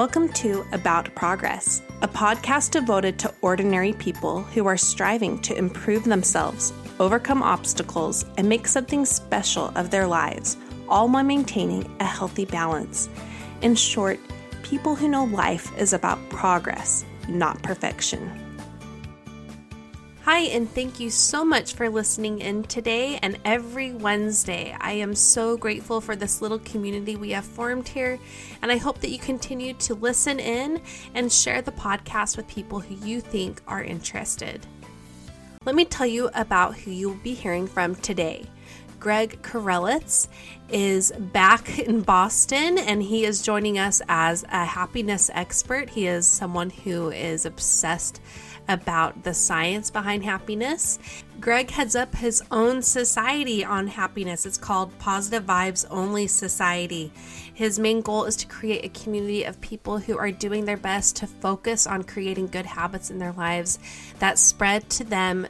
Welcome to About Progress, a podcast devoted to ordinary people who are striving to improve themselves, overcome obstacles, and make something special of their lives, all while maintaining a healthy balance. In short, people who know life is about progress, not perfection. Hi, and thank you so much for listening in today and every Wednesday. I am so grateful for this little community we have formed here, and I hope that you continue to listen in and share the podcast with people who you think are interested. Let me tell you about who you'll be hearing from today. Greg Karelitz is back in Boston and he is joining us as a happiness expert. He is someone who is obsessed about the science behind happiness. Greg heads up his own society on happiness. It's called Positive Vibes Only Society. His main goal is to create a community of people who are doing their best to focus on creating good habits in their lives that spread to them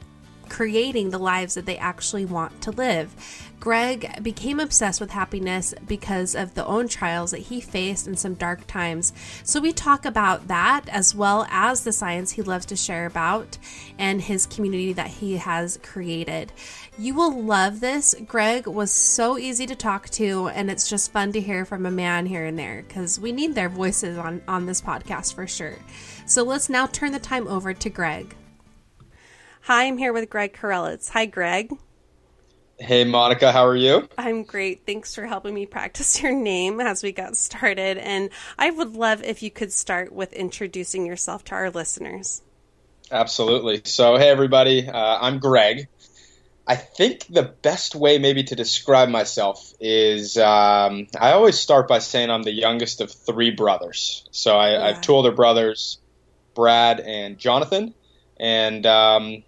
creating the lives that they actually want to live. Greg became obsessed with happiness because of the own trials that he faced in some dark times. So we talk about that as well as the science he loves to share about and his community that he has created. You will love this. Greg was so easy to talk to, and it's just fun to hear from a man here and there because we need their voices on, on this podcast for sure. So let's now turn the time over to Greg. Hi, I'm here with Greg Karelitz. Hi, Greg. Hey, Monica, how are you? I'm great. Thanks for helping me practice your name as we got started. And I would love if you could start with introducing yourself to our listeners. Absolutely. So, hey, everybody, uh, I'm Greg. I think the best way, maybe, to describe myself is um, I always start by saying I'm the youngest of three brothers. So, I, yeah. I have two older brothers, Brad and Jonathan. And um,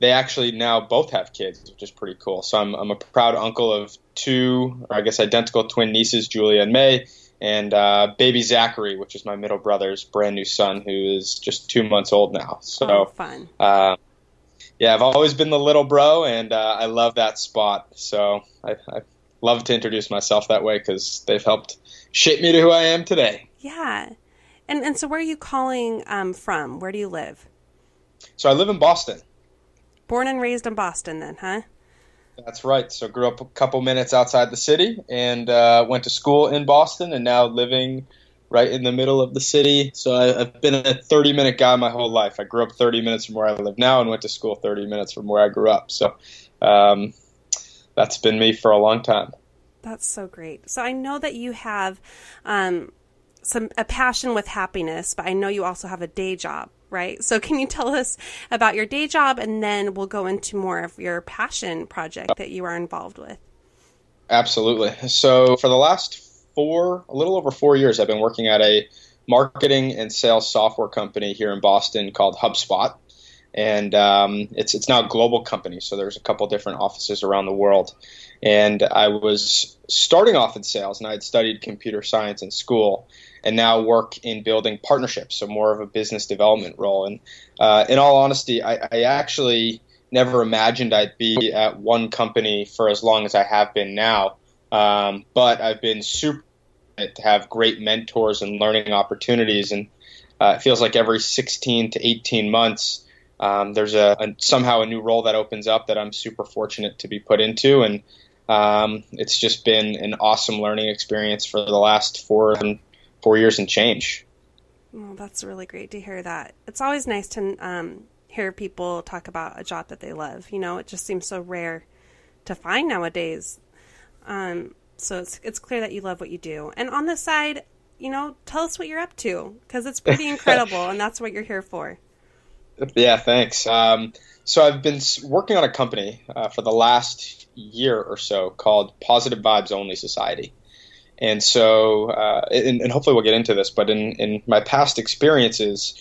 they actually now both have kids, which is pretty cool. So I'm, I'm a proud uncle of two, or I guess identical twin nieces, Julia and May, and uh, baby Zachary, which is my middle brother's brand new son, who is just two months old now. So oh, fun. Uh, yeah, I've always been the little bro, and uh, I love that spot. So I, I love to introduce myself that way because they've helped shape me to who I am today. Yeah. And, and so where are you calling um, from? Where do you live? So I live in Boston. Born and raised in Boston, then, huh? That's right. So grew up a couple minutes outside the city and uh, went to school in Boston, and now living right in the middle of the city. So I, have been a 30 minute guy my whole life. I grew up 30 minutes from where I live now and went to school 30 minutes from where I grew up. So um, that's been me for a long time. That's so great. So I know that you have um, some a passion with happiness, but I know you also have a day job, right? So can you tell us about your day job, and then we'll go into more of your passion project that you are involved with. Absolutely. So for the last four, a little over four years, I've been working at a marketing and sales software company here in Boston called HubSpot. And um, it's it's now a global company, so there's a couple different offices around the world. And I was starting off in sales, and I had studied computer science in school, and now work in building partnerships, so more of a business development role. And uh, in all honesty, I, I actually never imagined I'd be at one company for as long as I have been now. Um, but I've been super to have great mentors and learning opportunities. And uh, it feels like every 16 to 18 months, um, there's a, a, somehow a new role that opens up that I'm super fortunate to be put into. And um, it's just been an awesome learning experience for the last four and four years and change. Well, that's really great to hear that. It's always nice to um, hear people talk about a job that they love. You know, it just seems so rare to find nowadays. Um, so it's it's clear that you love what you do. And on the side, you know, tell us what you're up to because it's pretty incredible, and that's what you're here for. Yeah, thanks. Um, so I've been working on a company uh, for the last year or so called Positive Vibes Only Society. And so, uh, and, and, hopefully we'll get into this, but in, in my past experiences,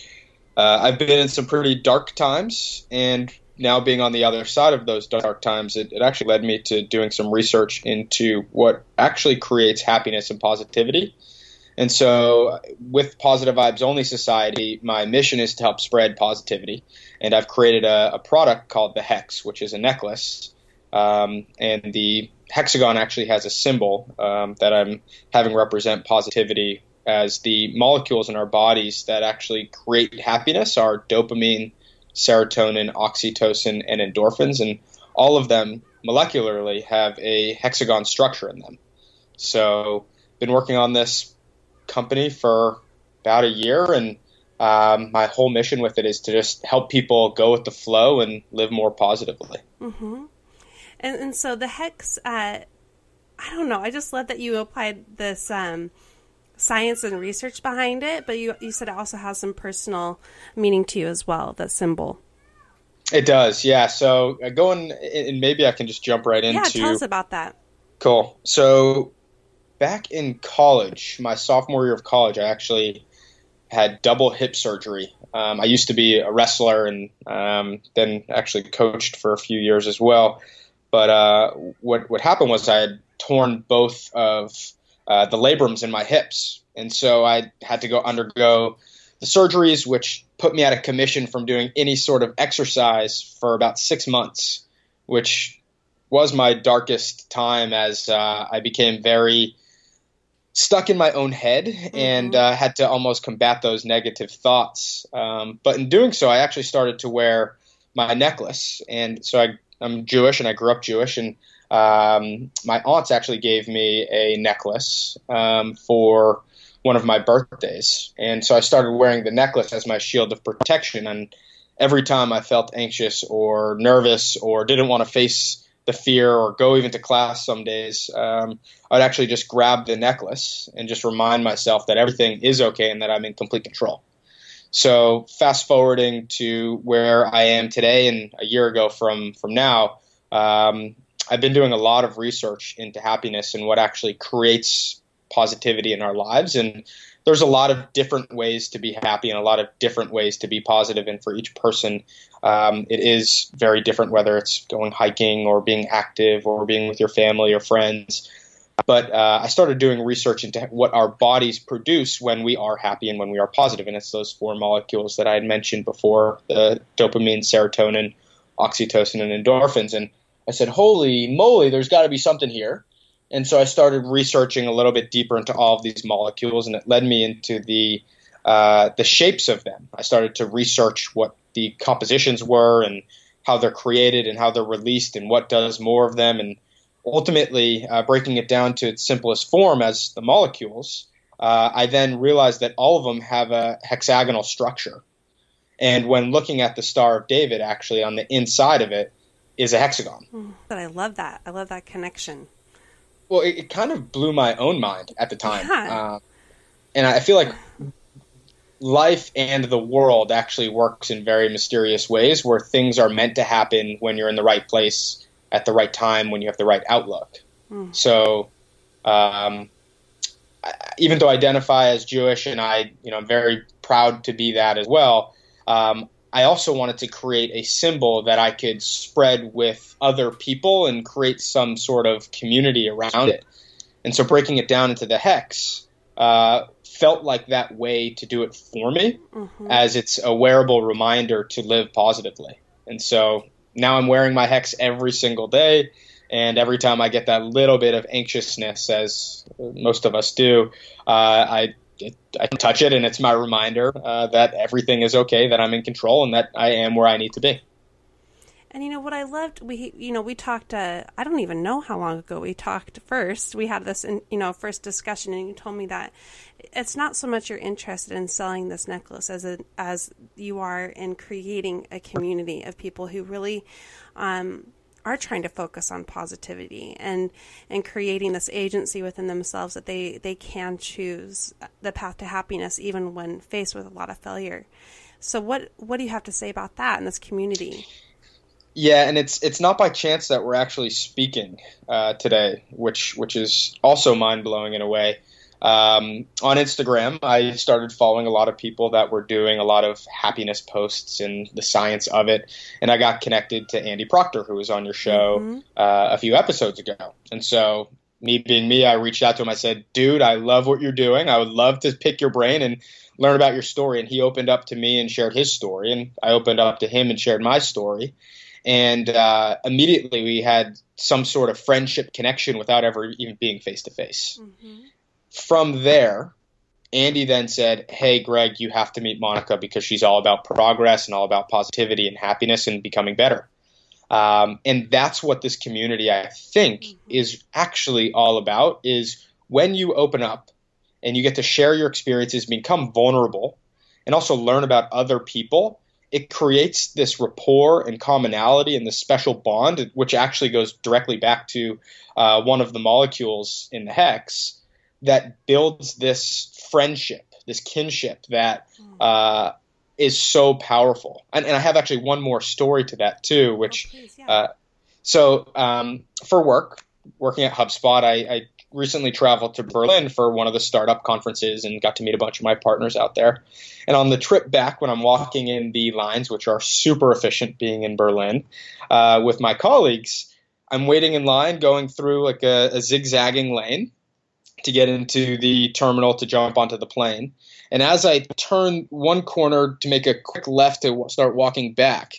uh, I've been in some pretty dark times, and now being on the other side of those dark times, it, it actually led me to doing some research into what actually creates happiness and positivity. And so, with Positive Vibes Only Society, my mission is to help spread positivity. And I've created a, a product called the Hex, which is a necklace. Um, and the hexagon actually has a symbol um, that I'm having represent positivity as the molecules in our bodies that actually create happiness are dopamine, serotonin, oxytocin, and endorphins, and all of them molecularly have a hexagon structure in them. So, been working on this company for about a year, and um, my whole mission with it is to just help people go with the flow and live more positively. Mm-hmm. And, and so the hex, uh, I don't know. I just love that you applied this. Um, science and research behind it, but you you said it also has some personal meaning to you as well. That symbol. It does, yeah. So uh, going and maybe I can just jump right into. Yeah, tell us about that. Cool. So back in college, my sophomore year of college, I actually had double hip surgery. Um, I used to be a wrestler and um, then actually coached for a few years as well. But uh, what what happened was I had torn both of uh, the labrums in my hips. And so I had to go undergo the surgeries, which put me out of commission from doing any sort of exercise for about six months, which was my darkest time as uh, I became very stuck in my own head mm-hmm. and uh, had to almost combat those negative thoughts. Um, but in doing so, I actually started to wear my necklace. And so I, I'm Jewish and I grew up Jewish. And um, my aunts actually gave me a necklace um, for one of my birthdays, and so I started wearing the necklace as my shield of protection. And every time I felt anxious or nervous or didn't want to face the fear or go even to class some days, um, I'd actually just grab the necklace and just remind myself that everything is okay and that I'm in complete control. So fast forwarding to where I am today and a year ago from from now, um, I've been doing a lot of research into happiness and what actually creates positivity in our lives. And there's a lot of different ways to be happy and a lot of different ways to be positive. And for each person, um, it is very different, whether it's going hiking or being active or being with your family or friends. But uh, I started doing research into what our bodies produce when we are happy and when we are positive, and it's those four molecules that I had mentioned before: the dopamine, serotonin, oxytocin and endorphins. And I said, holy moly, there's got to be something here. And so I started researching a little bit deeper into all of these molecules, and it led me into the uh, the shapes of them. I started to research what the compositions were and how they're created and how they're released and what does more of them. And ultimately, uh, breaking it down to its simplest form as the molecules, uh, I then realized that all of them have a hexagonal structure. And when looking at the Star of David, actually on the inside of it is a hexagon. Hmm. But I love that. I love that connection. Well, it, it kind of blew my own mind at the time. Yeah. Uh, and I feel like life and the world actually works in very mysterious ways where things are meant to happen when you're in the right place at the right time when you have the right outlook. Mm. So, um, even though I identify as Jewish and I, you know, I'm very proud to be that as well. Um, I also wanted to create a symbol that I could spread with other people and create some sort of community around it. And so breaking it down into the hex, uh, felt like that way to do it for me, mm-hmm. as it's a wearable reminder to live positively. And so now I'm wearing my hex every single day. And every time I get that little bit of anxiousness, as most of us do, uh, I I touch it, and it's my reminder uh, that everything is okay, that I'm in control, and that I am where I need to be. And you know what I loved? We you know we talked. Uh, I don't even know how long ago we talked first. We had this in, you know first discussion, and you told me that it's not so much you're interested in selling this necklace as a, as you are in creating a community of people who really um, are trying to focus on positivity and and creating this agency within themselves that they they can choose the path to happiness even when faced with a lot of failure. So what what do you have to say about that in this community? Yeah, and it's it's not by chance that we're actually speaking uh, today, which which is also mind blowing in a way. Um, on Instagram, I started following a lot of people that were doing a lot of happiness posts and the science of it, and I got connected to Andy Proctor, who was on your show mm-hmm. uh, a few episodes ago. And so, me being me, I reached out to him. I said, "Dude, I love what you're doing. I would love to pick your brain and learn about your story." And he opened up to me and shared his story, and I opened up to him and shared my story and uh, immediately we had some sort of friendship connection without ever even being face to face. From there, Andy then said, Hey, Greg, you have to meet Monica because she's all about progress and all about positivity and happiness and becoming better. Um, and that's what this community, I think, mm-hmm. is actually all about is when you open up and you get to share your experiences, become vulnerable, and also learn about other people it creates this rapport and commonality and this special bond, which actually goes directly back to uh, one of the molecules in the hex that builds this friendship, this kinship that hmm. uh, is so powerful. And, and, I have actually one more story to that too, which. Oh, please, yeah. uh, so um, for work, working at HubSpot, I, I recently traveled to Berlin for one of the startup conferences and got to meet a bunch of my partners out there. And on the trip back, when I'm walking in the lines, which are super efficient being in Berlin, uh, with my colleagues, I'm waiting in line going through like a, a zigzagging lane to get into the terminal to jump onto the plane. And as I turn one corner to make a quick left to start walking back,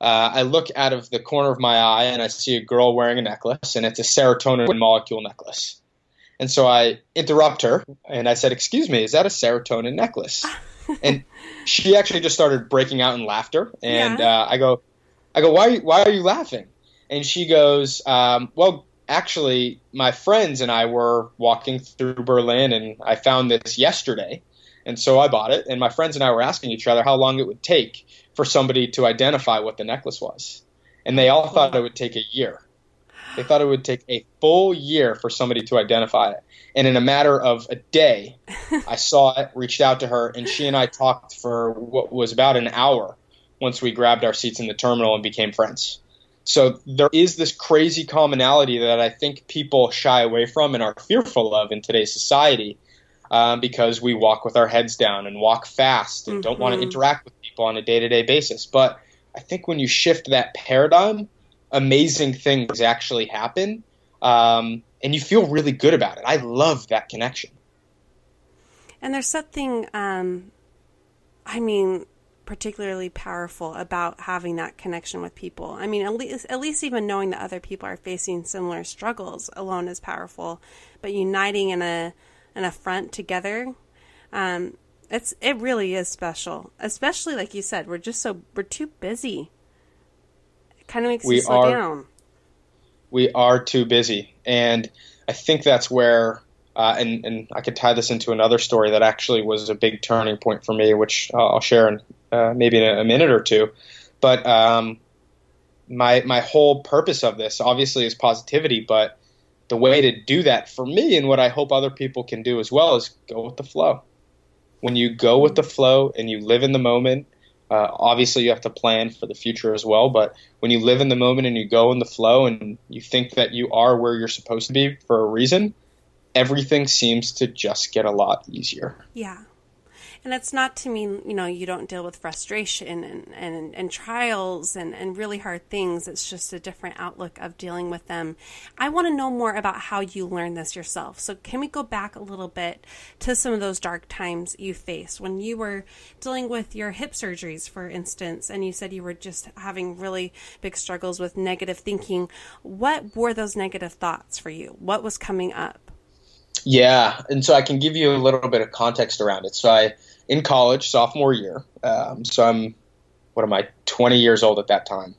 uh, I look out of the corner of my eye and I see a girl wearing a necklace, and it's a serotonin molecule necklace. And so I interrupt her and I said, Excuse me, is that a serotonin necklace? and she actually just started breaking out in laughter. And yeah. uh, I go, I go, why, why are you laughing? And she goes, um, Well, actually, my friends and I were walking through Berlin and I found this yesterday. And so I bought it. And my friends and I were asking each other how long it would take for somebody to identify what the necklace was. And they all thought it would take a year. They thought it would take a full year for somebody to identify it. And in a matter of a day, I saw it, reached out to her, and she and I talked for what was about an hour once we grabbed our seats in the terminal and became friends. So there is this crazy commonality that I think people shy away from and are fearful of in today's society um, because we walk with our heads down and walk fast and mm-hmm. don't want to interact with people on a day to day basis. But I think when you shift that paradigm, amazing things actually happen, um, and you feel really good about it. I love that connection. And there's something, um, I mean, particularly powerful about having that connection with people. I mean, at least, at least even knowing that other people are facing similar struggles alone is powerful, but uniting in a in a front together, um, it's it really is special. Especially like you said, we're just so we're too busy. Kind of makes we you slow are, down. We are too busy, and I think that's where uh, and, and I could tie this into another story that actually was a big turning point for me, which I'll share in uh, maybe in a, minute or two. But um, my my whole purpose of this obviously is positivity, but the way to do that for me and what I hope other people can do as well is go with the flow. When you go with the flow and you live in the moment, uh, obviously you have to plan for the future as well. But when you live in the moment and you go in the flow and you think that you are where you're supposed to be for a reason, everything seems to just get a lot easier. Yeah. And it's not to mean, you know, you don't deal with frustration and, and, and trials and, and really hard things. It's just a different outlook of dealing with them. I want to know more about how you learned this yourself. So, can we go back a little bit to some of those dark times you faced when you were dealing with your hip surgeries, for instance, and you said you were just having really big struggles with negative thinking? What were those negative thoughts for you? What was coming up? Yeah, and so I can give you a little bit of context around it. So I, in college, sophomore year, um, so I'm, what am I, 20 years old at that time.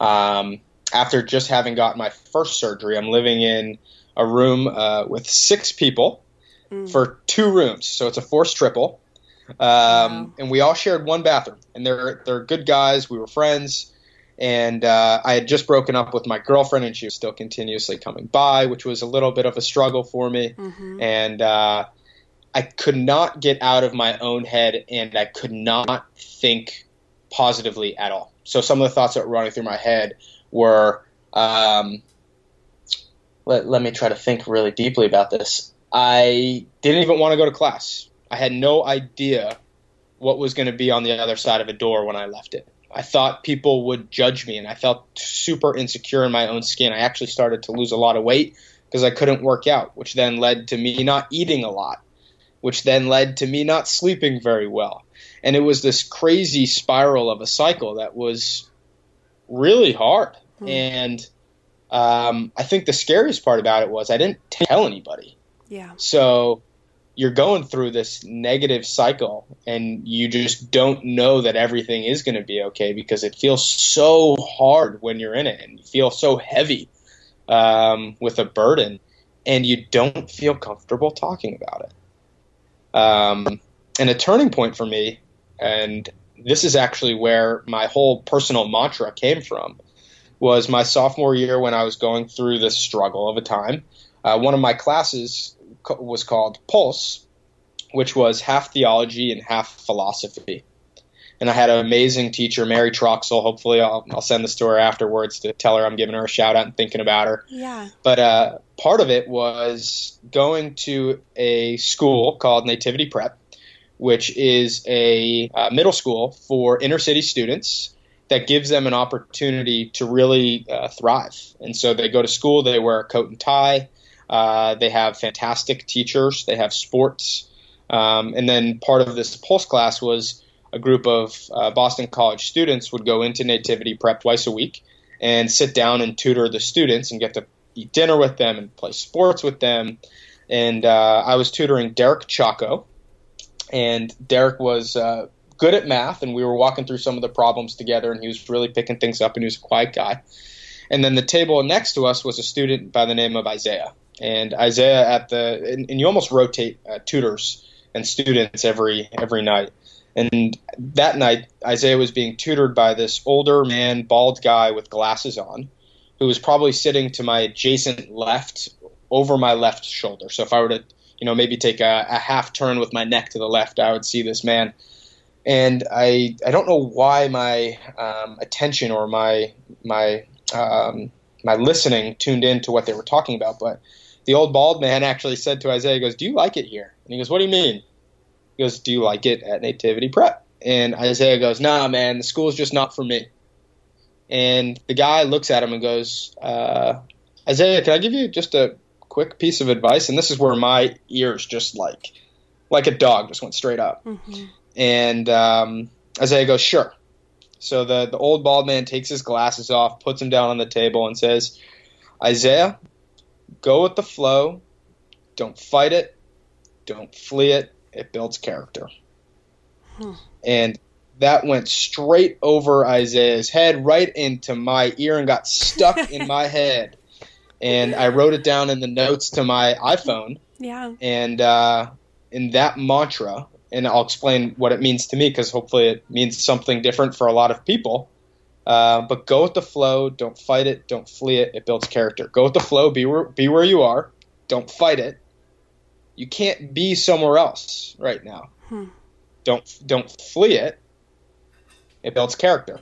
Um, after just having gotten my first surgery, I'm living in a room uh, with six people mm. for two rooms. So it's a forced triple. Um, wow. And we all shared one bathroom. And they're, they're good guys. We were friends and uh, I had just broken up with my girlfriend, and she was still continuously coming by, which was a little bit of a struggle for me. Mm-hmm. And uh, I could not get out of my own head, and I could not think positively at all. So some of the thoughts that were running through my head were, um, let, let me try to think really deeply about this. I didn't even want to go to class. I had no idea what was going to be on the other side of a door when I left it. I thought people would judge me, and I felt super insecure in my own skin. I actually started to lose a lot of weight because I couldn't work out, which then led to me not eating a lot, which then led to me not sleeping very well. And it was this crazy spiral of a cycle that was really hard. Mm. And um, I think the scariest part about it was I didn't tell anybody. Yeah. So you're going through this negative cycle and you just don't know that everything is going to be okay because it feels so hard when you're in it and you feel so heavy um, with a burden and you don't feel comfortable talking about it. Um, and a turning point for me, and this is actually where my whole personal mantra came from, was my sophomore year when I was going through this struggle of a time. Uh, one of my classes was called Pulse, which was half theology and half philosophy. And I had an amazing teacher, Mary Troxel. Hopefully, I'll, I'll send this to her afterwards to tell her I'm giving her a shout out and thinking about her. Yeah. But uh, part of it was going to a school called Nativity Prep, which is a uh, middle school for inner city students that gives them an opportunity to really uh, thrive. And so they go to school, they wear a coat and tie, uh, they have fantastic teachers. They have sports. Um, and then part of this Pulse class was a group of uh, Boston College students would go into Nativity Prep twice a week and sit down and tutor the students and get to eat dinner with them and play sports with them. And uh, I was tutoring Derek Chaco. And Derek was uh, good at math, and we were walking through some of the problems together, and he was really picking things up, and he was a quiet guy. And then the table next to us was a student by the name of Isaiah and Isaiah at the and, and you almost rotate uh, tutors and students every every night. And that night, Isaiah was being tutored by this older man, bald guy with glasses on, who was probably sitting to my adjacent left, over my left shoulder. So if I were to, you know, maybe take a, a half turn with my neck to the left, I would see this man. And I I don't know why my um, attention or my my um, my listening tuned in to what they were talking about, but the old bald man actually said to Isaiah, he goes, Do you like it here? And he goes, What do you mean? He goes, Do you like it at Nativity Prep? And Isaiah goes, Nah, man, the school's just not for me. And the guy looks at him and goes, uh, Isaiah, can I give you just a quick piece of advice? And this is where my ears just like, like a dog just went straight up. Mm-hmm. And um, Isaiah goes, Sure. So the, the old bald man takes his glasses off, puts them down on the table, and says, Isaiah, go with the flow. Don't fight it. Don't flee it. It builds character. Hmm. And that went straight over Isaiah's head, right into my ear, and got stuck in my head. And I wrote it down in the notes to my iPhone. Yeah. And uh, in that mantra, and I'll explain what it means to me because hopefully it means something different for a lot of people. Uh, but go with the flow. Don't fight it. Don't flee it. It builds character. Go with the flow. Be where, be where you are. Don't fight it. You can't be somewhere else right now. Hmm. Don't don't flee it. It builds character.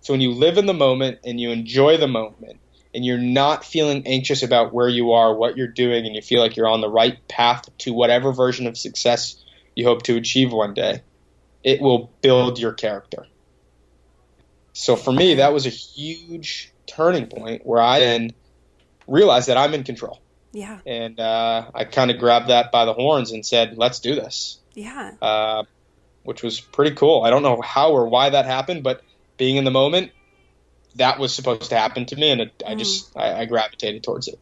So when you live in the moment and you enjoy the moment and you're not feeling anxious about where you are, what you're doing, and you feel like you're on the right path to whatever version of success you hope to achieve one day, it will build your character. So for me, that was a huge turning point where I then realized that I'm in control. Yeah. And uh, I kind of grabbed that by the horns and said, let's do this. Yeah. Uh, which was pretty cool. I don't know how or why that happened, but being in the moment, that was supposed to happen to me, and it, I just mm. I, I gravitated towards it.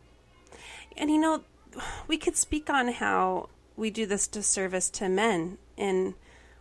And you know, we could speak on how we do this disservice to men in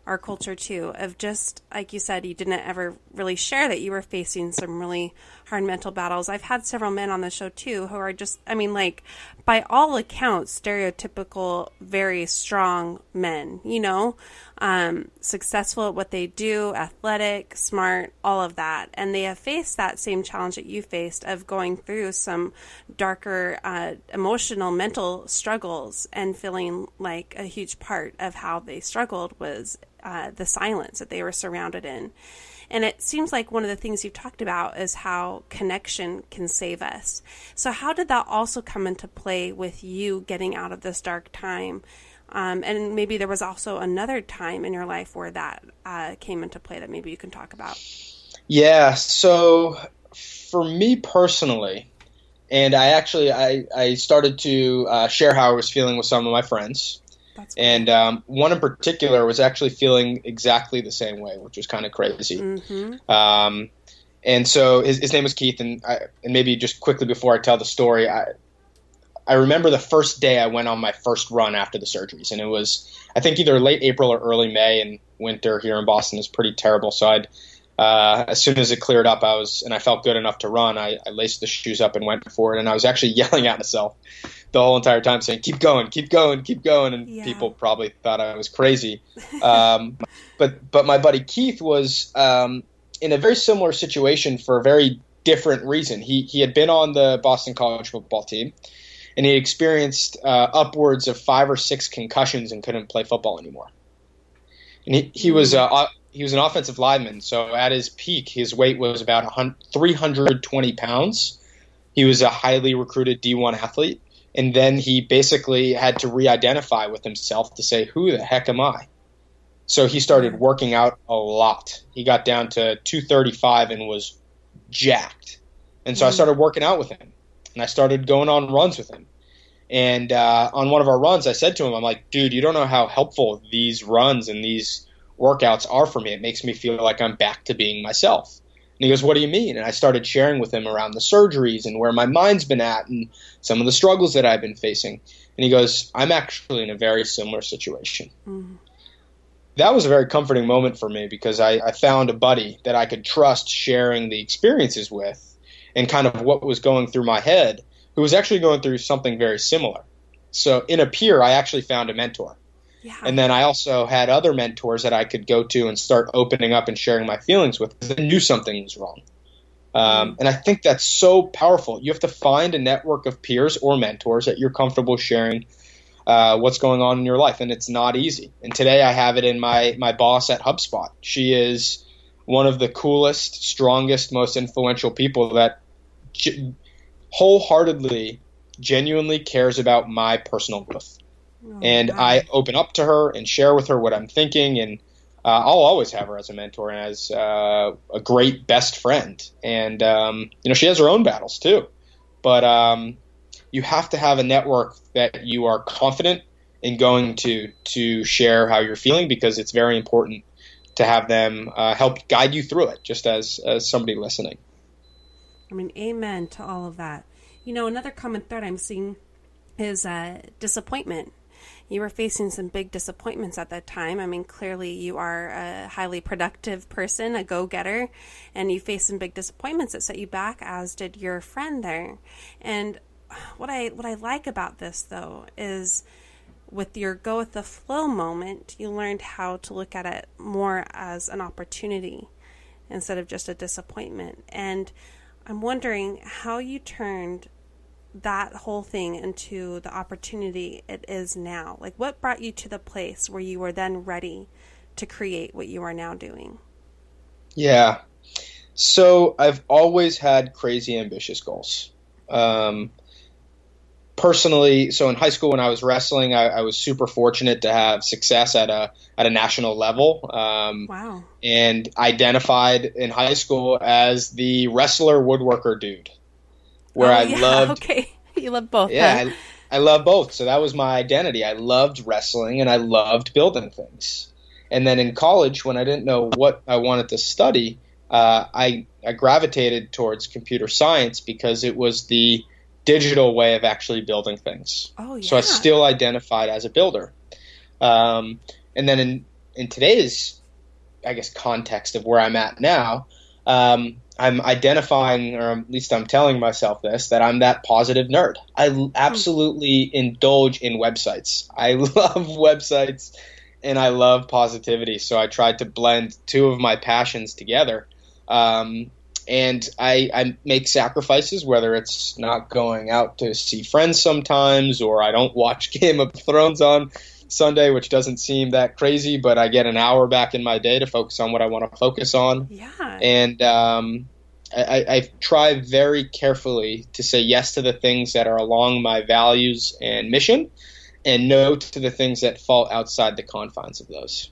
our culture too of just like you said you didn't ever really share that you were facing some really hard mental battles. I've had several men on the show too who are just i mean like by all accounts stereotypical very strong men you know um, successful at what they do athletic smart all of that and they have faced that same challenge that you faced of going through some darker uh, emotional mental struggles and feeling like a huge part of how they struggled was uh, the silence that they were surrounded in. And it seems like one of the things you've talked about is how connection can save us. So, how did that also come into play with you getting out of this dark time? Um, and maybe there was also another time in your life where that uh, came into play that maybe you can talk about. Yeah. So, for me personally, and I actually I, I started to uh, share how I was feeling with some of my friends and um, one in particular was actually feeling exactly the same way, which was kind of crazy. Mm-hmm. Um, and so his, his name was Keith, and I, and maybe just quickly before I tell the story, I I remember the first day I went on my first run after the surgeries, and it was I think either late April or early May, and winter here in Boston is pretty terrible. So I'd uh, as soon as it cleared up, I was and I felt good enough to run. I, I laced the shoes up and went for it, and I was actually yelling at myself the whole entire time, saying "Keep going, keep going, keep going," and yeah. people probably thought I was crazy. Um, but but my buddy Keith was um, in a very similar situation for a very different reason. He he had been on the Boston College football team, and he experienced uh, upwards of five or six concussions and couldn't play football anymore. And he, he was uh, he was an offensive lineman, so at his peak, his weight was about 320 pounds. He was a highly recruited D1 athlete, and then he basically had to re-identify with himself to say, "Who the heck am I?" So he started working out a lot. He got down to 235 and was jacked. And so mm. I started working out with him, and I started going on runs with him. And uh, on one of our runs, I said to him, "I'm like, dude, you don't know how helpful these runs and these workouts are for me. It makes me feel like I'm back to being myself. And he goes, What do you mean? And I started sharing with him around the surgeries and where my mind's been at and some of the struggles that I've been facing. And he goes, I'm actually in a very similar situation. Mm-hmm. That was a very comforting moment for me because I, I found a buddy that I could trust sharing the experiences with and kind of what was going through my head who was actually going through something very similar. So in a peer, I actually found a mentor yeah. And then I also had other mentors that I could go to and start opening up and sharing my feelings with because I knew something was wrong. Um, mm. and I think that's so powerful. You have to find a network of peers or mentors that you're comfortable sharing uh, what's going on in your life, and it's not easy. And today I have it in my my boss at HubSpot. She is one of the coolest, strongest, most influential people that wholeheartedly, genuinely cares about my personal growth. Oh, and wow. I open up to her and share with her what I'm thinking, and uh, I'll always have her as a mentor and as uh, a great best friend. And um, you know, she has her own battles too, but um, you have to have a network that you are confident in going to to share how you're feeling because it's very important to have them uh, help guide you through it, just as as somebody listening. I mean, amen to all of that. You know, another common thread I'm seeing is uh, disappointment. You were facing some big disappointments at that time. I mean, clearly you are a highly productive person, a go getter, and you faced some big disappointments that set you back, as did your friend there. And what I what I like about this though is with your go with the flow moment, you learned how to look at it more as an opportunity instead of just a disappointment. And I'm wondering how you turned that whole thing into the opportunity it is now? Like, what brought you to the place where you were then ready to create what you are now doing? Yeah. So I've always had crazy ambitious goals. Um, personally, so in high school when I was wrestling, I, I, was super fortunate to have success at a at a national level. Um, wow! And identified in high school as the wrestler woodworker dude where oh, I yeah, loved. Okay, you love both. Yeah, huh? I, I love both. So that was my identity. I loved wrestling and I loved building things. And then in college, when I didn't know what I wanted to study, uh, I I gravitated towards computer science because it was the digital way of actually building things. Oh, yeah. So I still identified as a builder. Um, and then in in today's, I guess, context of where I'm at now, um, I'm identifying, or at least I'm telling myself this, that I'm that positive nerd. I absolutely indulge in websites. I love websites and I love positivity. So I tried to blend two of my passions together. Um, and I, I, make sacrifices, whether it's not going out to see friends sometimes, or I don't watch Game of Thrones on Sunday, which doesn't seem that crazy, but I get an hour back in my day to focus on what I want to focus on. Yeah. And um, I, I try very carefully to say yes to the things that are along my values and mission, and no to the things that fall outside the confines of those.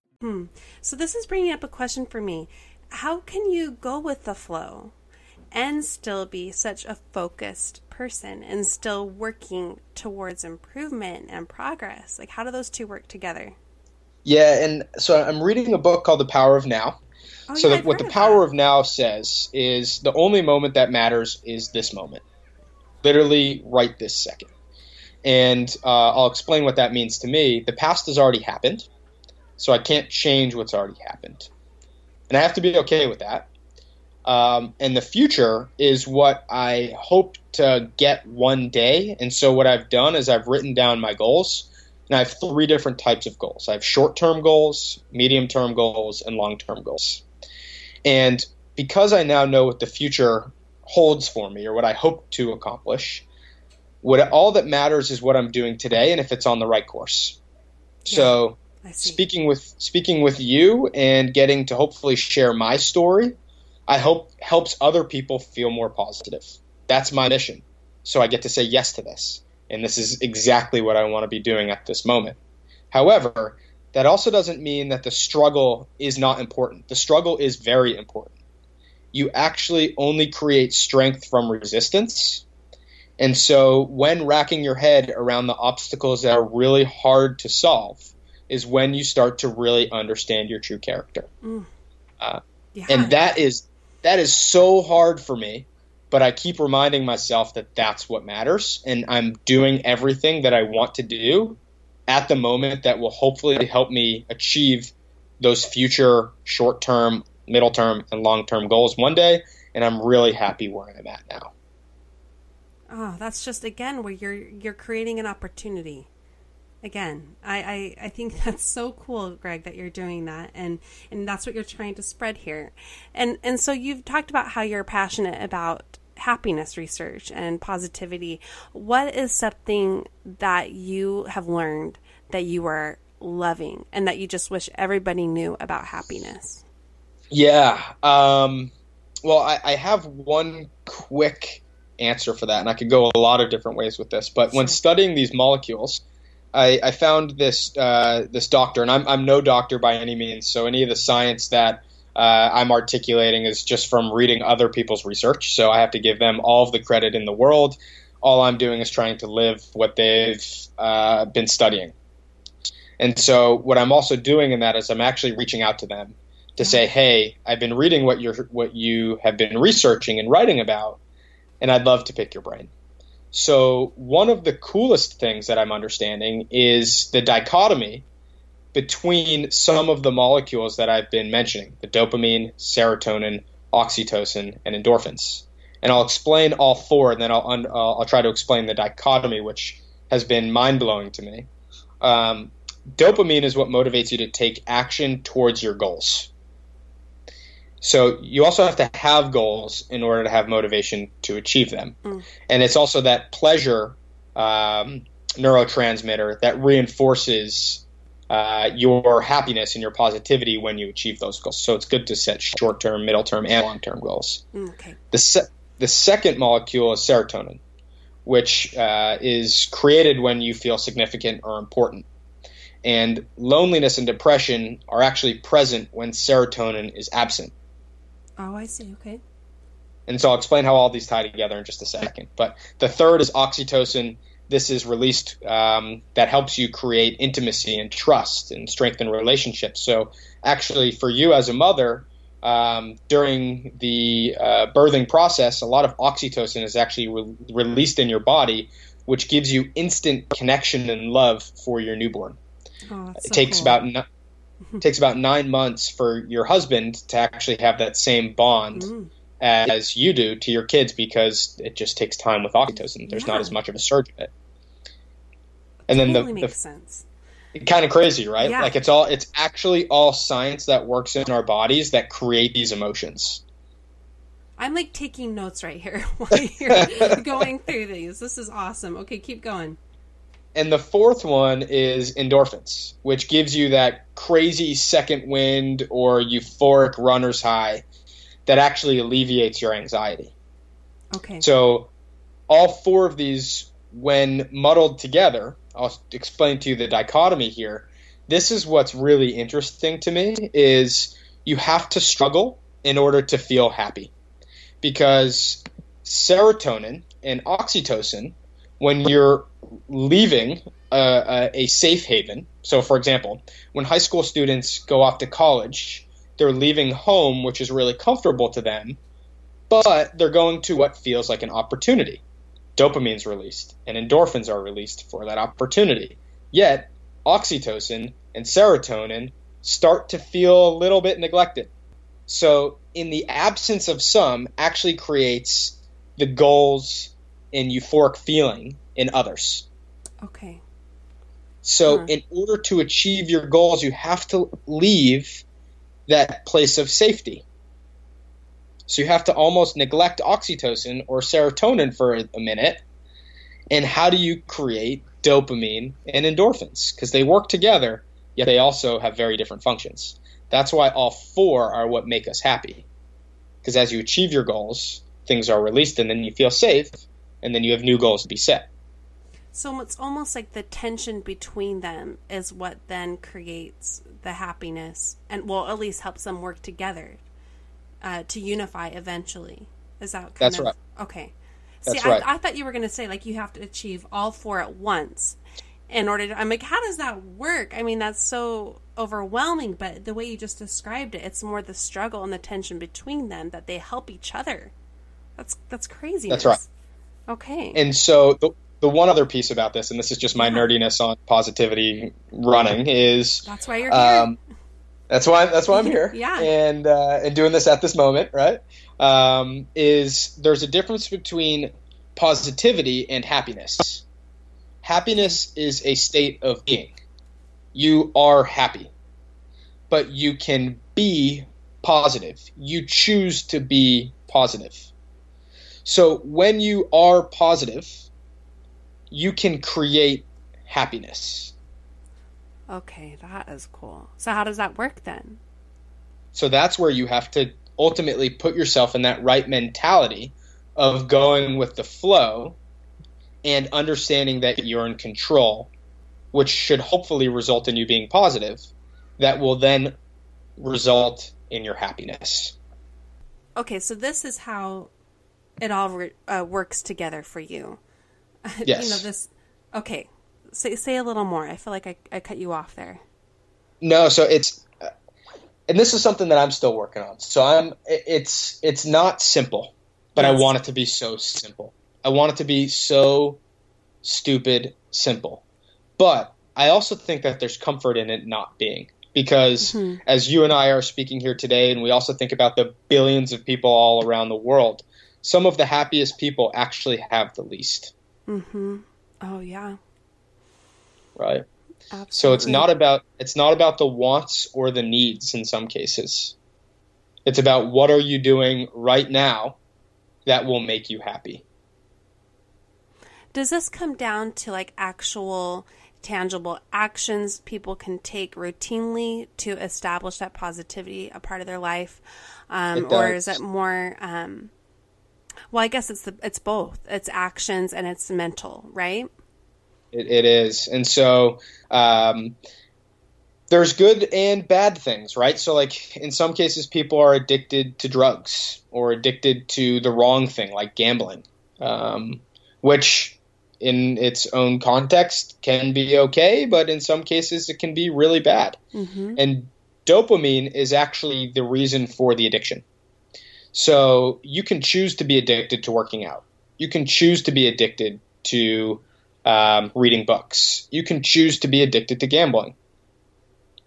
Hmm. So this is bringing up a question for me. How can you go with the flow and still be such a focused person and still working towards improvement and progress? Like, how do those two work together? Yeah, and so I'm reading a book called The Power of Now. Oh, so yeah, the, what the Power that. of Now says is the only moment that matters is this moment, literally right this second. And uh, I'll explain what that means to me. The past has already happened, so I can't change what's already happened, and I have to be okay with that. Um, and the future is what I hope to get one day. And so what I've done is I've written down my goals. And I have three different types of goals. I have short-term goals, medium-term goals, and long-term goals. And because I now know what the future holds for me or what I hope to accomplish, what all that matters is what I'm doing today and if it's on the right course. Yeah, so speaking with speaking with you and getting to hopefully share my story I hope helps other people feel more positive. That's my mission. So I get to say yes to this. And this is exactly what I want to be doing at this moment. However, that also doesn't mean that the struggle is not important. The struggle is very important. You actually only create strength from resistance. And so when racking your head around the obstacles that are really hard to solve is when you start to really understand your true character. Mm. Uh, yeah. And that is that is so hard for me, but I keep reminding myself that that's what matters. And I'm doing everything that I want to do at the moment that will hopefully help me achieve those future short term, middle term, and long term goals one day. And I'm really happy where I'm at now. Oh, that's just again where you're you're creating an opportunity again I, I, I think that's so cool greg that you're doing that and and that's what you're trying to spread here and and so you've talked about how you're passionate about happiness research and positivity what is something that you have learned that you are loving and that you just wish everybody knew about happiness? Yeah. Um, well, I, I, have one quick answer for that, and I could go a lot of different ways with this. But sure. when studying these molecules, I, I found this uh, this doctor, and I'm, I'm no doctor by any means, so any of the science that uh, I'm articulating is just from reading other people's research. So I have to give them all of the credit in the world. All I'm doing is trying to live what they've uh, been studying. And so what I'm also doing in that is I'm actually reaching out to them to say, "Hey, I've been reading what you're what you have been researching and writing about, and I'd love to pick your brain." So one of the coolest things that I'm understanding is the dichotomy between some of the molecules that I've been mentioning: the dopamine, serotonin, oxytocin, and endorphins. And I'll explain all four, and then I'll uh, I'll try to explain the dichotomy, which has been mind blowing to me. Um, dopamine is what motivates you to take action towards your goals. So you also have to have goals in order to have motivation to achieve them. Mm. And it's also that pleasure um, neurotransmitter that reinforces uh, your happiness and your positivity when you achieve those goals. So it's good to set short term, middle term, and long term goals. Mm, okay. The, se- the second molecule is serotonin, which uh, is created when you feel significant or important. And loneliness and depression are actually present when serotonin is absent. Oh, I see. Okay. And so I'll explain how all these tie together in just a second. But the third is oxytocin. This is released um, that helps you create intimacy and trust and strengthen relationships. So, actually, for you as a mother, um, during the uh, birthing process, a lot of oxytocin is actually re- released in your body, which gives you instant connection and love for your newborn. Oh, it so takes cool. about it takes about nine months for your husband to actually have that same bond mm. as you do to your kids because it just takes time with oxytocin. There's yeah. not as much of a surge of it. And totally then the, makes the, sense. Kind of crazy, right? Yeah. Like it's all it's actually all science that works in our bodies that create these emotions. I'm like taking notes right here while you're going through these. This is awesome. Okay, keep going. And the fourth one is endorphins, which gives you that crazy second wind or euphoric runner's high that actually alleviates your anxiety. Okay. So, all four of these, when muddled together, I'll explain to you the dichotomy here. This is what's really interesting to me is you have to struggle in order to feel happy. Because serotonin and oxytocin, when you're leaving uh, a, a, safe haven. So, for example, when high school students go off to college, they're leaving home, which is really comfortable to them, but they're going to what feels like an opportunity. Dopamine's released and endorphins are released for that opportunity. Yet, oxytocin and serotonin start to feel a little bit neglected. So, in the absence of some, actually creates the goals and euphoric feeling in others. Okay. So, huh. in order to achieve your goals, you have to leave that place of safety. So, you have to almost neglect oxytocin or serotonin for a minute. And how do you create dopamine and endorphins? Because they work together, yet they also have very different functions. That's why all four are what make us happy. Because as you achieve your goals, things are released, and then you feel safe, and then you have new goals to be set. So it's almost like the tension between them is what then creates the happiness, and well, at least helps them work together uh, to unify eventually. Is that that's of, right? Okay. See, right. I, I thought you were going to say like you have to achieve all four at once in order to. I'm like, how does that work? I mean, that's so overwhelming. But the way you just described it, it's more the struggle and the tension between them that they help each other. That's that's crazy. That's right. Okay. And so the, the one other piece about this, and this is just my nerdiness on positivity running, is that's why you're here. Um, that's why that's why I'm here. yeah. And uh, and doing this at this moment, right? Um, is there's a difference between positivity and happiness. Happiness is a state of being. You are happy, but you can be positive. You choose to be positive. So when you are positive, you can create happiness. Okay, that is cool. So, how does that work then? So, that's where you have to ultimately put yourself in that right mentality of going with the flow and understanding that you're in control, which should hopefully result in you being positive, that will then result in your happiness. Okay, so this is how it all re- uh, works together for you. Yes. you know this. Okay, say say a little more. I feel like I, I cut you off there. No, so it's and this is something that I'm still working on. So I'm it's it's not simple, but yes. I want it to be so simple. I want it to be so stupid simple. But I also think that there's comfort in it not being because mm-hmm. as you and I are speaking here today and we also think about the billions of people all around the world, some of the happiest people actually have the least. Mhm. Oh yeah. Right. Absolutely. So it's not about it's not about the wants or the needs in some cases. It's about what are you doing right now that will make you happy. Does this come down to like actual tangible actions people can take routinely to establish that positivity a part of their life um, or is it more um, well i guess it's the, it's both it's actions and it's mental right it, it is and so um, there's good and bad things right so like in some cases people are addicted to drugs or addicted to the wrong thing like gambling um, which in its own context can be okay, but in some cases it can be really bad. Mm-hmm. And dopamine is actually the reason for the addiction. So you can choose to be addicted to working out. You can choose to be addicted to um, reading books. You can choose to be addicted to gambling.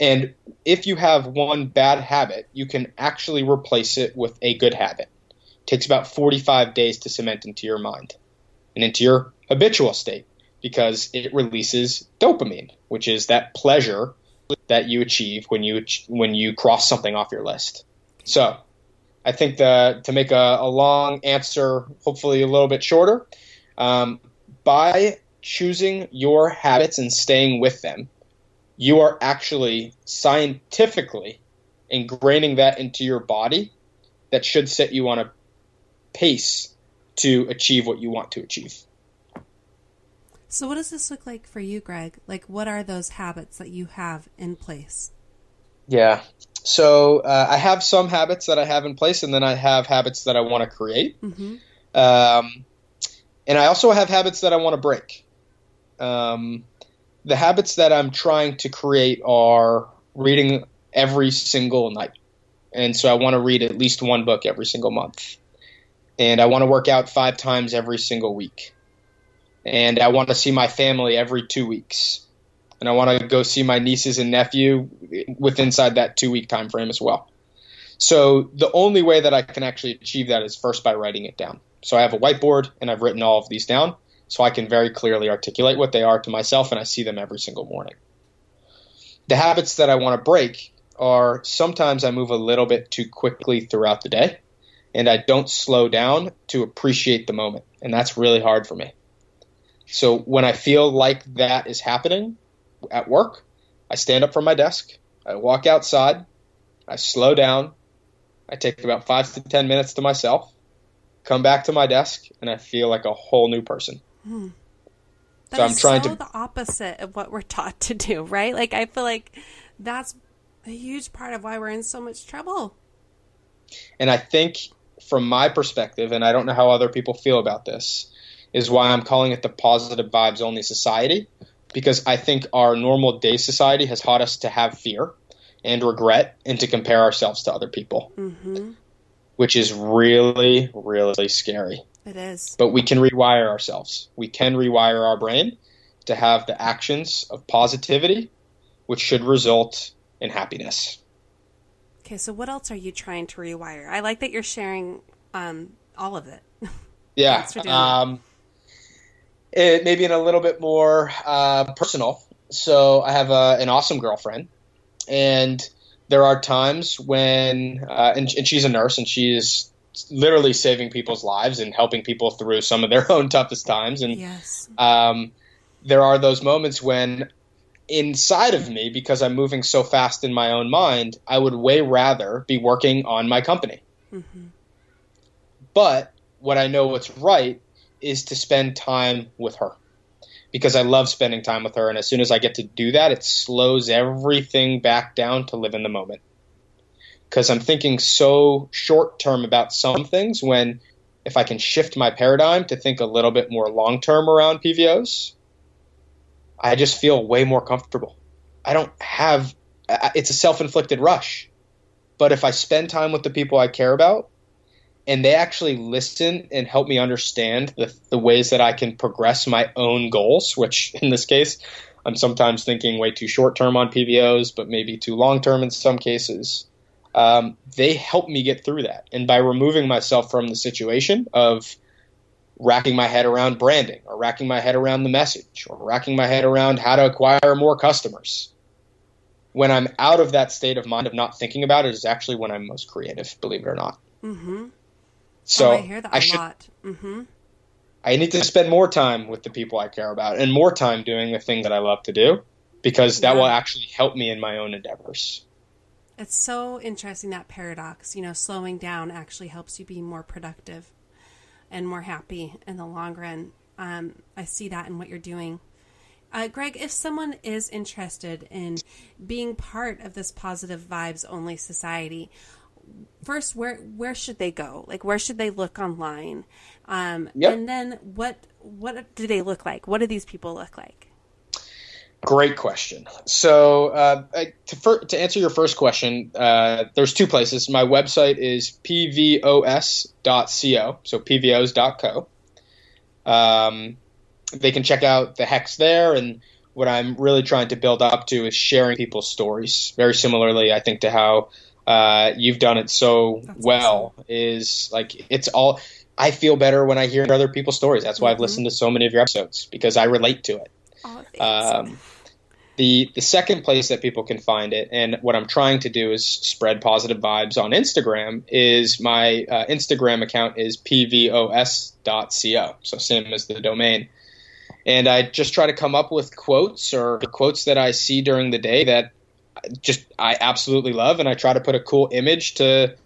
And if you have one bad habit, you can actually replace it with a good habit. It takes about 45 days to cement into your mind and into your habitual state because it releases dopamine, which is that pleasure that you achieve when you when you cross something off your list. So, I think the to make a, a long answer, hopefully a little bit shorter, um, by choosing your habits and staying with them, you are actually scientifically ingraining that into your body that should set you on a pace to achieve what you want to achieve. So, what does this look like for you, Greg? Like, what are those habits that you have in place? Yeah. So, uh, I have some habits that I have in place, and then I have habits that I want to create. Mm-hmm. Um, and I also have habits that I want to break. Um, the habits that I'm trying to create are reading every single night. And so I want to read at least one book every single month. And I want to work out five times every single week and I want to see my family every two weeks, and I want to go see my nieces and nephew with inside that two week time frame as well. So the only way that I can actually achieve that is first by writing it down. So I have a whiteboard and I've written all of these down so I can very clearly articulate what they are to myself and I see them every single morning. The habits that I want to break are sometimes I move a little bit too quickly throughout the day and I don't slow down to appreciate the moment. And that's really hard for me. So when I feel like that is happening at work, I stand up from my desk, I walk outside, I slow down, I take about five to ten minutes to myself, come back to my desk, and I feel like a whole new person. Hmm. so I'm trying so to the opposite of what we're taught to do, right? Like I feel like that's a huge part of why we're in so much trouble. And I think from my perspective, and I don't know how other people feel about this, is why I'm calling it the positive vibes only society because I think our normal day society has taught us to have fear and regret and to compare ourselves to other people, mm-hmm. which is really, really scary. It is. But we can rewire ourselves. We can rewire our brain to have the actions of positivity, which should result in happiness. Okay, so what else are you trying to rewire? I like that you're sharing um, all of it. Yeah. It maybe in a little bit more uh, personal. So I have a, an awesome girlfriend, and there are times when, uh, and, and she's a nurse, and she is literally saving people's lives and helping people through some of their own toughest times. And yes. um, there are those moments when inside of me, because I'm moving so fast in my own mind, I would way rather be working on my company. Mm-hmm. But what I know what's right is to spend time with her because I love spending time with her. And as soon as I get to do that, it slows everything back down to live in the moment. Because I'm thinking so short term about some things when if I can shift my paradigm to think a little bit more long term around PVOs, I just feel way more comfortable. I don't have, it's a self inflicted rush. But if I spend time with the people I care about and they actually listen and help me understand the, the ways that I can progress my own goals, which in this case, I'm sometimes thinking way too short term on PVOs, but maybe too long term in some cases. Um, they help me get through that. And by removing myself from the situation of racking my head around branding or racking my head around the message or racking my head around how to acquire more customers. When I'm out of that state of mind of not thinking about it is actually when I'm most creative, believe it or not. Mm-hmm. So oh, I hear that I a should, lot. Mm-hmm. I need to spend more time with the people I care about and more time doing the thing that I love to do because that yeah. will actually help me in my own endeavors. It's so interesting that paradox. You know, slowing down actually helps you be more productive and more happy in the long run. Um, I see that in what you're doing. Uh, Greg, if someone is interested in being part of this positive vibes only society, first where where should they go? Like where should they look online? Um, yep. And then what what do they look like? What do these people look like? Great question. So, uh, to, for, to, answer your first question, uh, there's two places. My website is pvos.co, so pvos.co. Um, they can check out the hex there, and what I'm really trying to build up to is sharing people's stories. Very similarly, I think, to how uh, you've done it so That's well. Awesome. Is like it's all. I feel better when I hear other people's stories. That's why mm-hmm. I've listened to so many of your episodes because I relate to it. Oh, um, the the second place that people can find it, and what I'm trying to do is spread positive vibes on Instagram. Is my uh, Instagram account is pvos.co, so same as the domain. And I just try to come up with quotes or quotes that I see during the day that just I absolutely love, and I try to put a cool image to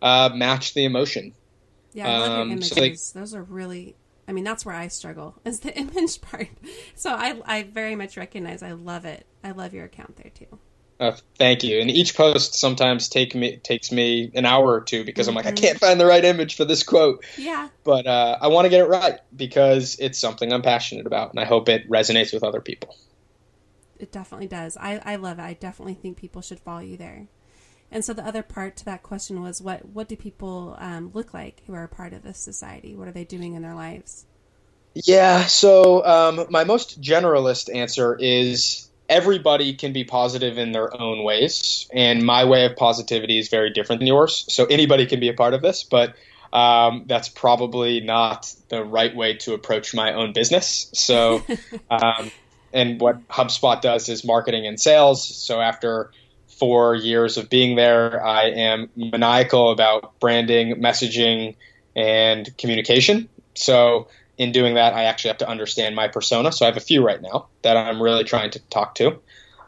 uh, match the emotion. Yeah, I love um, your images. So like, Those are really I mean, that's where I struggle is the image part. So I, I very much recognize. I love it. I love your account there too. Uh, thank you. And each post sometimes take me takes me an hour or two because mm-hmm. I'm like I mm-hmm. can't find the right image for this quote. Yeah. But uh, I want to get it right because it's something I'm passionate about, and I hope it resonates with other people. It definitely does. I, I love it. I definitely think people should follow you there. And so the other part to that question was what what do people um, look like who are a part of this society? What are they doing in their lives? Yeah, so um, my most generalist answer is everybody can be positive in their own ways, and my way of positivity is very different than yours. So anybody can be a part of this, but um, that's probably not the right way to approach my own business. So, um, and what HubSpot does is marketing and sales. So after four years of being there, I am maniacal about branding, messaging, and communication. So, in doing that, I actually have to understand my persona. So, I have a few right now that I'm really trying to talk to.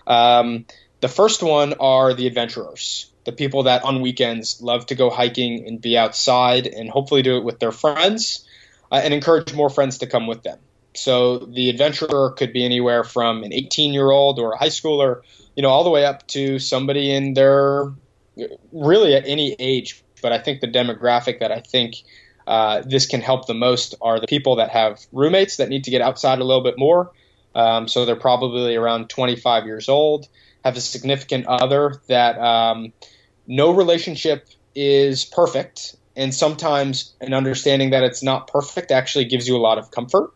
Um, the first one are the adventurers, the people that on weekends love to go hiking and be outside and hopefully do it with their friends uh, and encourage more friends to come with them. So, the adventurer could be anywhere from an 18 year old or a high schooler you know, all the way up to somebody in their really at any age. But I think the demographic that I think uh, this can help the most are the people that have roommates that need to get outside a little bit more. Um, so they're probably around 25 years old, have a significant other that um, no relationship is perfect. And sometimes an understanding that it's not perfect actually gives you a lot of comfort.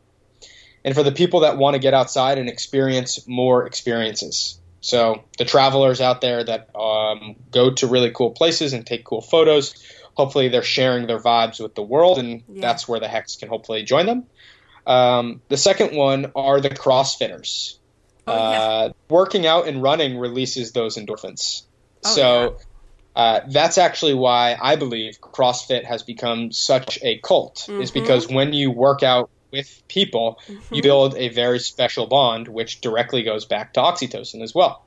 And for the people that want to get outside and experience more experiences. So the travelers out there that um, go to really cool places and take cool photos, hopefully they're sharing their vibes with the world, and yeah. that's where the Hex can hopefully join them. Um, the second one are the CrossFitters. Oh, yeah. uh, working out and running releases those endorphins. Oh, so yeah. uh, that's actually why I believe CrossFit has become such a cult, mm-hmm. is because when you work out with people, mm-hmm. you build a very special bond, which directly goes back to oxytocin as well.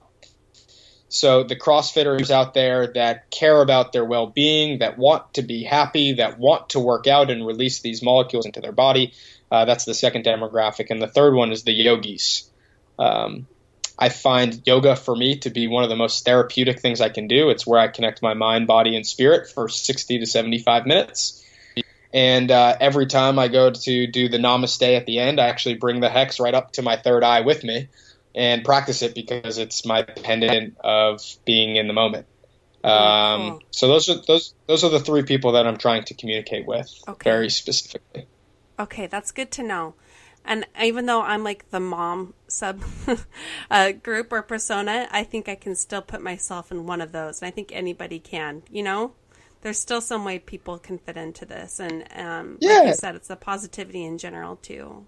So the CrossFitters out there that care about their well-being, that want to be happy, that want to work out and release these molecules into their body, uh, that's the second demographic. And the third one is the yogis. Um, I find yoga for me to be one of the most therapeutic things I can do. It's where I connect my mind, body, and spirit for 60 to 75 minutes. And uh, every time I go to do the namaste at the end, I actually bring the hex right up to my third eye with me and practice it because it's my pendant of being in the moment. Um, cool. So those are those those are the three people that I'm trying to communicate with okay. very specifically. Okay, that's good to know. And even though I'm like the mom sub uh, group or persona, I think I can still put myself in one of those, and I think anybody can. You know, there's still some way people can fit into this, and um, yeah. like you said, it's the positivity in general too.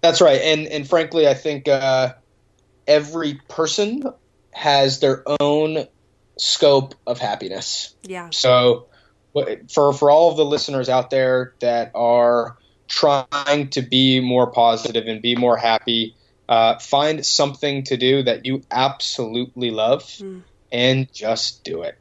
That's right, and and frankly, I think uh, every person has their own scope of happiness. Yeah. So for for all of the listeners out there that are trying to be more positive and be more happy, uh, find something to do that you absolutely love mm. and just do it.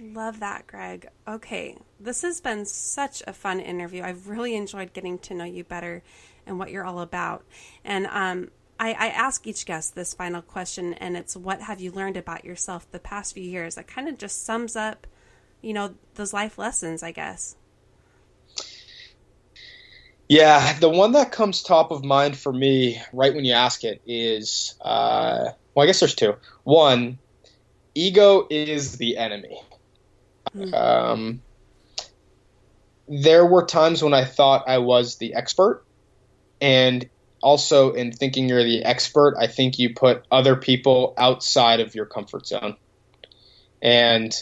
Love that, Greg. Okay, this has been such a fun interview. I've really enjoyed getting to know you better and what you're all about. And um, I, I, ask each guest this final question, and it's what have you learned about yourself the past few years? That kind of just sums up, you know, those life lessons, I guess. Yeah, the one that comes top of mind for me right when you ask it is, uh, well, I guess there's two. One, ego is the enemy. Mm-hmm. Um, there were times when I thought I was the expert, and also in thinking you're the expert, I think you put other people outside of your comfort zone. And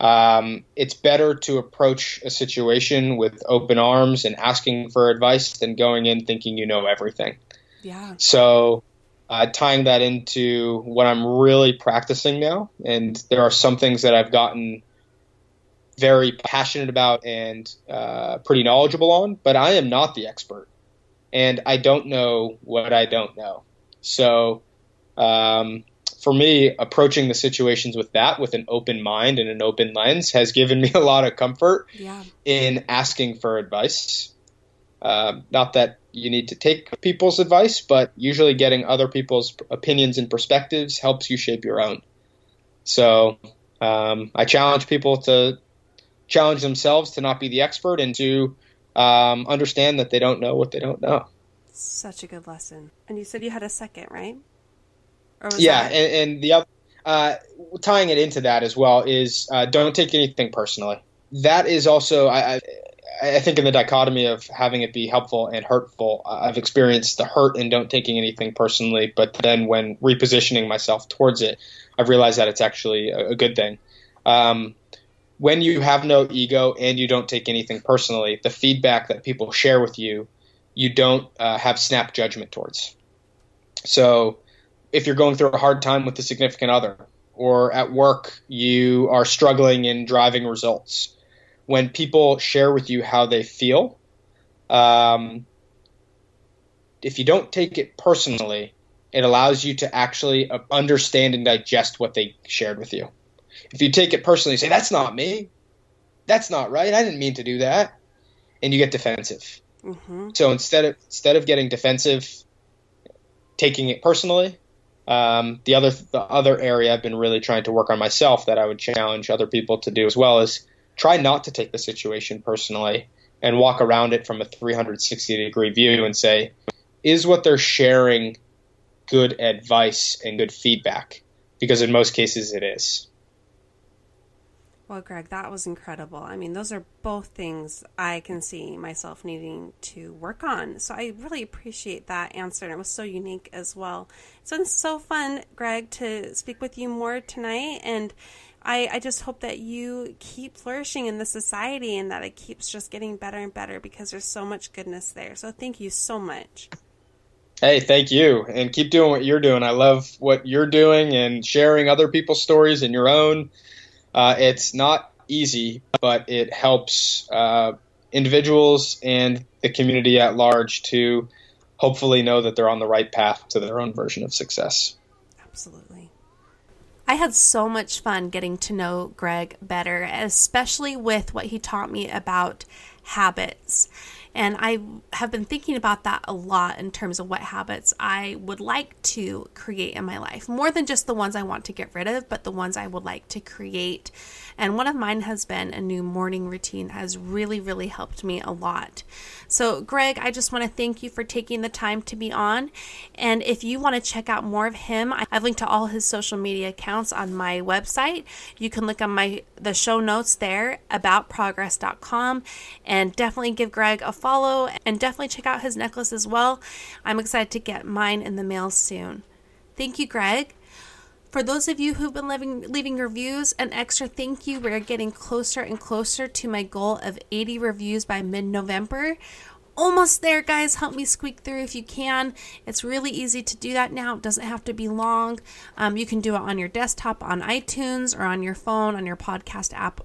um, it's better to approach a situation with open arms and asking for advice than going in thinking you know everything. Yeah. So, uh, tying that into what I'm really practicing now, and there are some things that I've gotten very passionate about and uh, pretty knowledgeable on, but I am not the expert and I don't know what I don't know. So, um, for me, approaching the situations with that, with an open mind and an open lens, has given me a lot of comfort yeah. in asking for advice. Uh, not that you need to take people's advice, but usually getting other people's opinions and perspectives helps you shape your own. So um, I challenge people to challenge themselves to not be the expert and to um, understand that they don't know what they don't know. Such a good lesson. And you said you had a second, right? yeah, that... and, and, the other, uh, tying it into that as well is uh, don't take anything personally. That is also, I, I, I, think, in the dichotomy of having it be helpful and hurtful, I've experienced the hurt and don't taking anything personally. But then when repositioning myself towards it, I've realized that it's actually a, a good thing. Um, when you have no ego and you don't take anything personally, the feedback that people share with you, you don't uh, have snap judgment towards. So, if you're going through a hard time with a significant other, or at work you are struggling in driving results, when people share with you how they feel, um, if you don't take it personally, it allows you to actually uh, understand and digest what they shared with you. If you take it personally, say, that's not me. That's not right. I didn't mean to do that. And you get defensive. Mm-hmm. So instead of instead of getting defensive, taking it personally, um, the other the other area I've been really trying to work on myself that I would challenge other people to do as well is try not to take the situation personally and walk around it from a 360 degree view and say, is what they're sharing good advice and good feedback? Because in most cases it is. Well, Greg, that was incredible. I mean, those are both things I can see myself needing to work on. So I really appreciate that answer. And it was so unique as well. It's been so fun, Greg, to speak with you more tonight. And I, I just hope that you keep flourishing in the society and that it keeps just getting better and better because there's so much goodness there. So thank you so much. Hey, thank you. And keep doing what you're doing. I love what you're doing and sharing other people's stories and your own uh, it's not easy, but it helps uh, individuals and the community at large to hopefully know that they're on the right path to their own version of success. Absolutely. I had so much fun getting to know Greg better, especially with what he taught me about habits. And I have been thinking about that a lot in terms of what habits I would like to create in my life, more than just the ones I want to get rid of, but the ones I would like to create. And one of mine has been a new morning routine that has really, really helped me a lot. So, Greg, I just want to thank you for taking the time to be on. And if you want to check out more of him, I've linked to all his social media accounts on my website. You can look on my the show notes there aboutprogress.com and definitely give Greg a follow and definitely check out his necklace as well. I'm excited to get mine in the mail soon. Thank you, Greg. For those of you who've been leaving, leaving reviews, an extra thank you. We're getting closer and closer to my goal of 80 reviews by mid November almost there, guys. Help me squeak through if you can. It's really easy to do that now. It doesn't have to be long. Um, you can do it on your desktop, on iTunes, or on your phone, on your podcast app.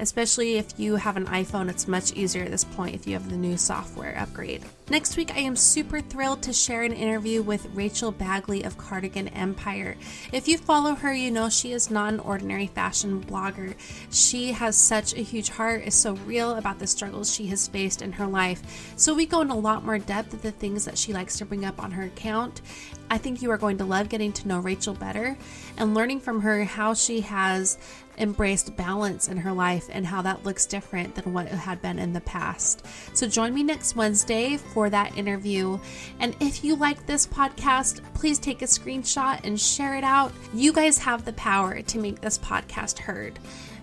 Especially if you have an iPhone, it's much easier at this point if you have the new software upgrade. Next week, I am super thrilled to share an interview with Rachel Bagley of Cardigan Empire. If you follow her, you know she is not an ordinary fashion blogger. She has such a huge heart, is so real about the struggles she has faced in her life. So we go in a lot more depth of the things that she likes to bring up on her account. I think you are going to love getting to know Rachel better and learning from her how she has embraced balance in her life and how that looks different than what it had been in the past. So join me next Wednesday for that interview. And if you like this podcast, please take a screenshot and share it out. You guys have the power to make this podcast heard.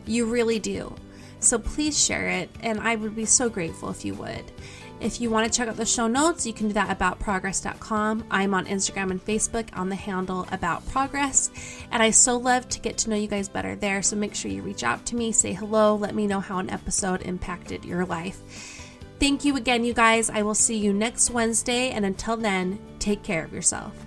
You really do. So please share it, and I would be so grateful if you would. If you want to check out the show notes, you can do that about progress.com. I'm on Instagram and Facebook on the handle about progress, and I so love to get to know you guys better there. So make sure you reach out to me, say hello, let me know how an episode impacted your life. Thank you again, you guys. I will see you next Wednesday, and until then, take care of yourself.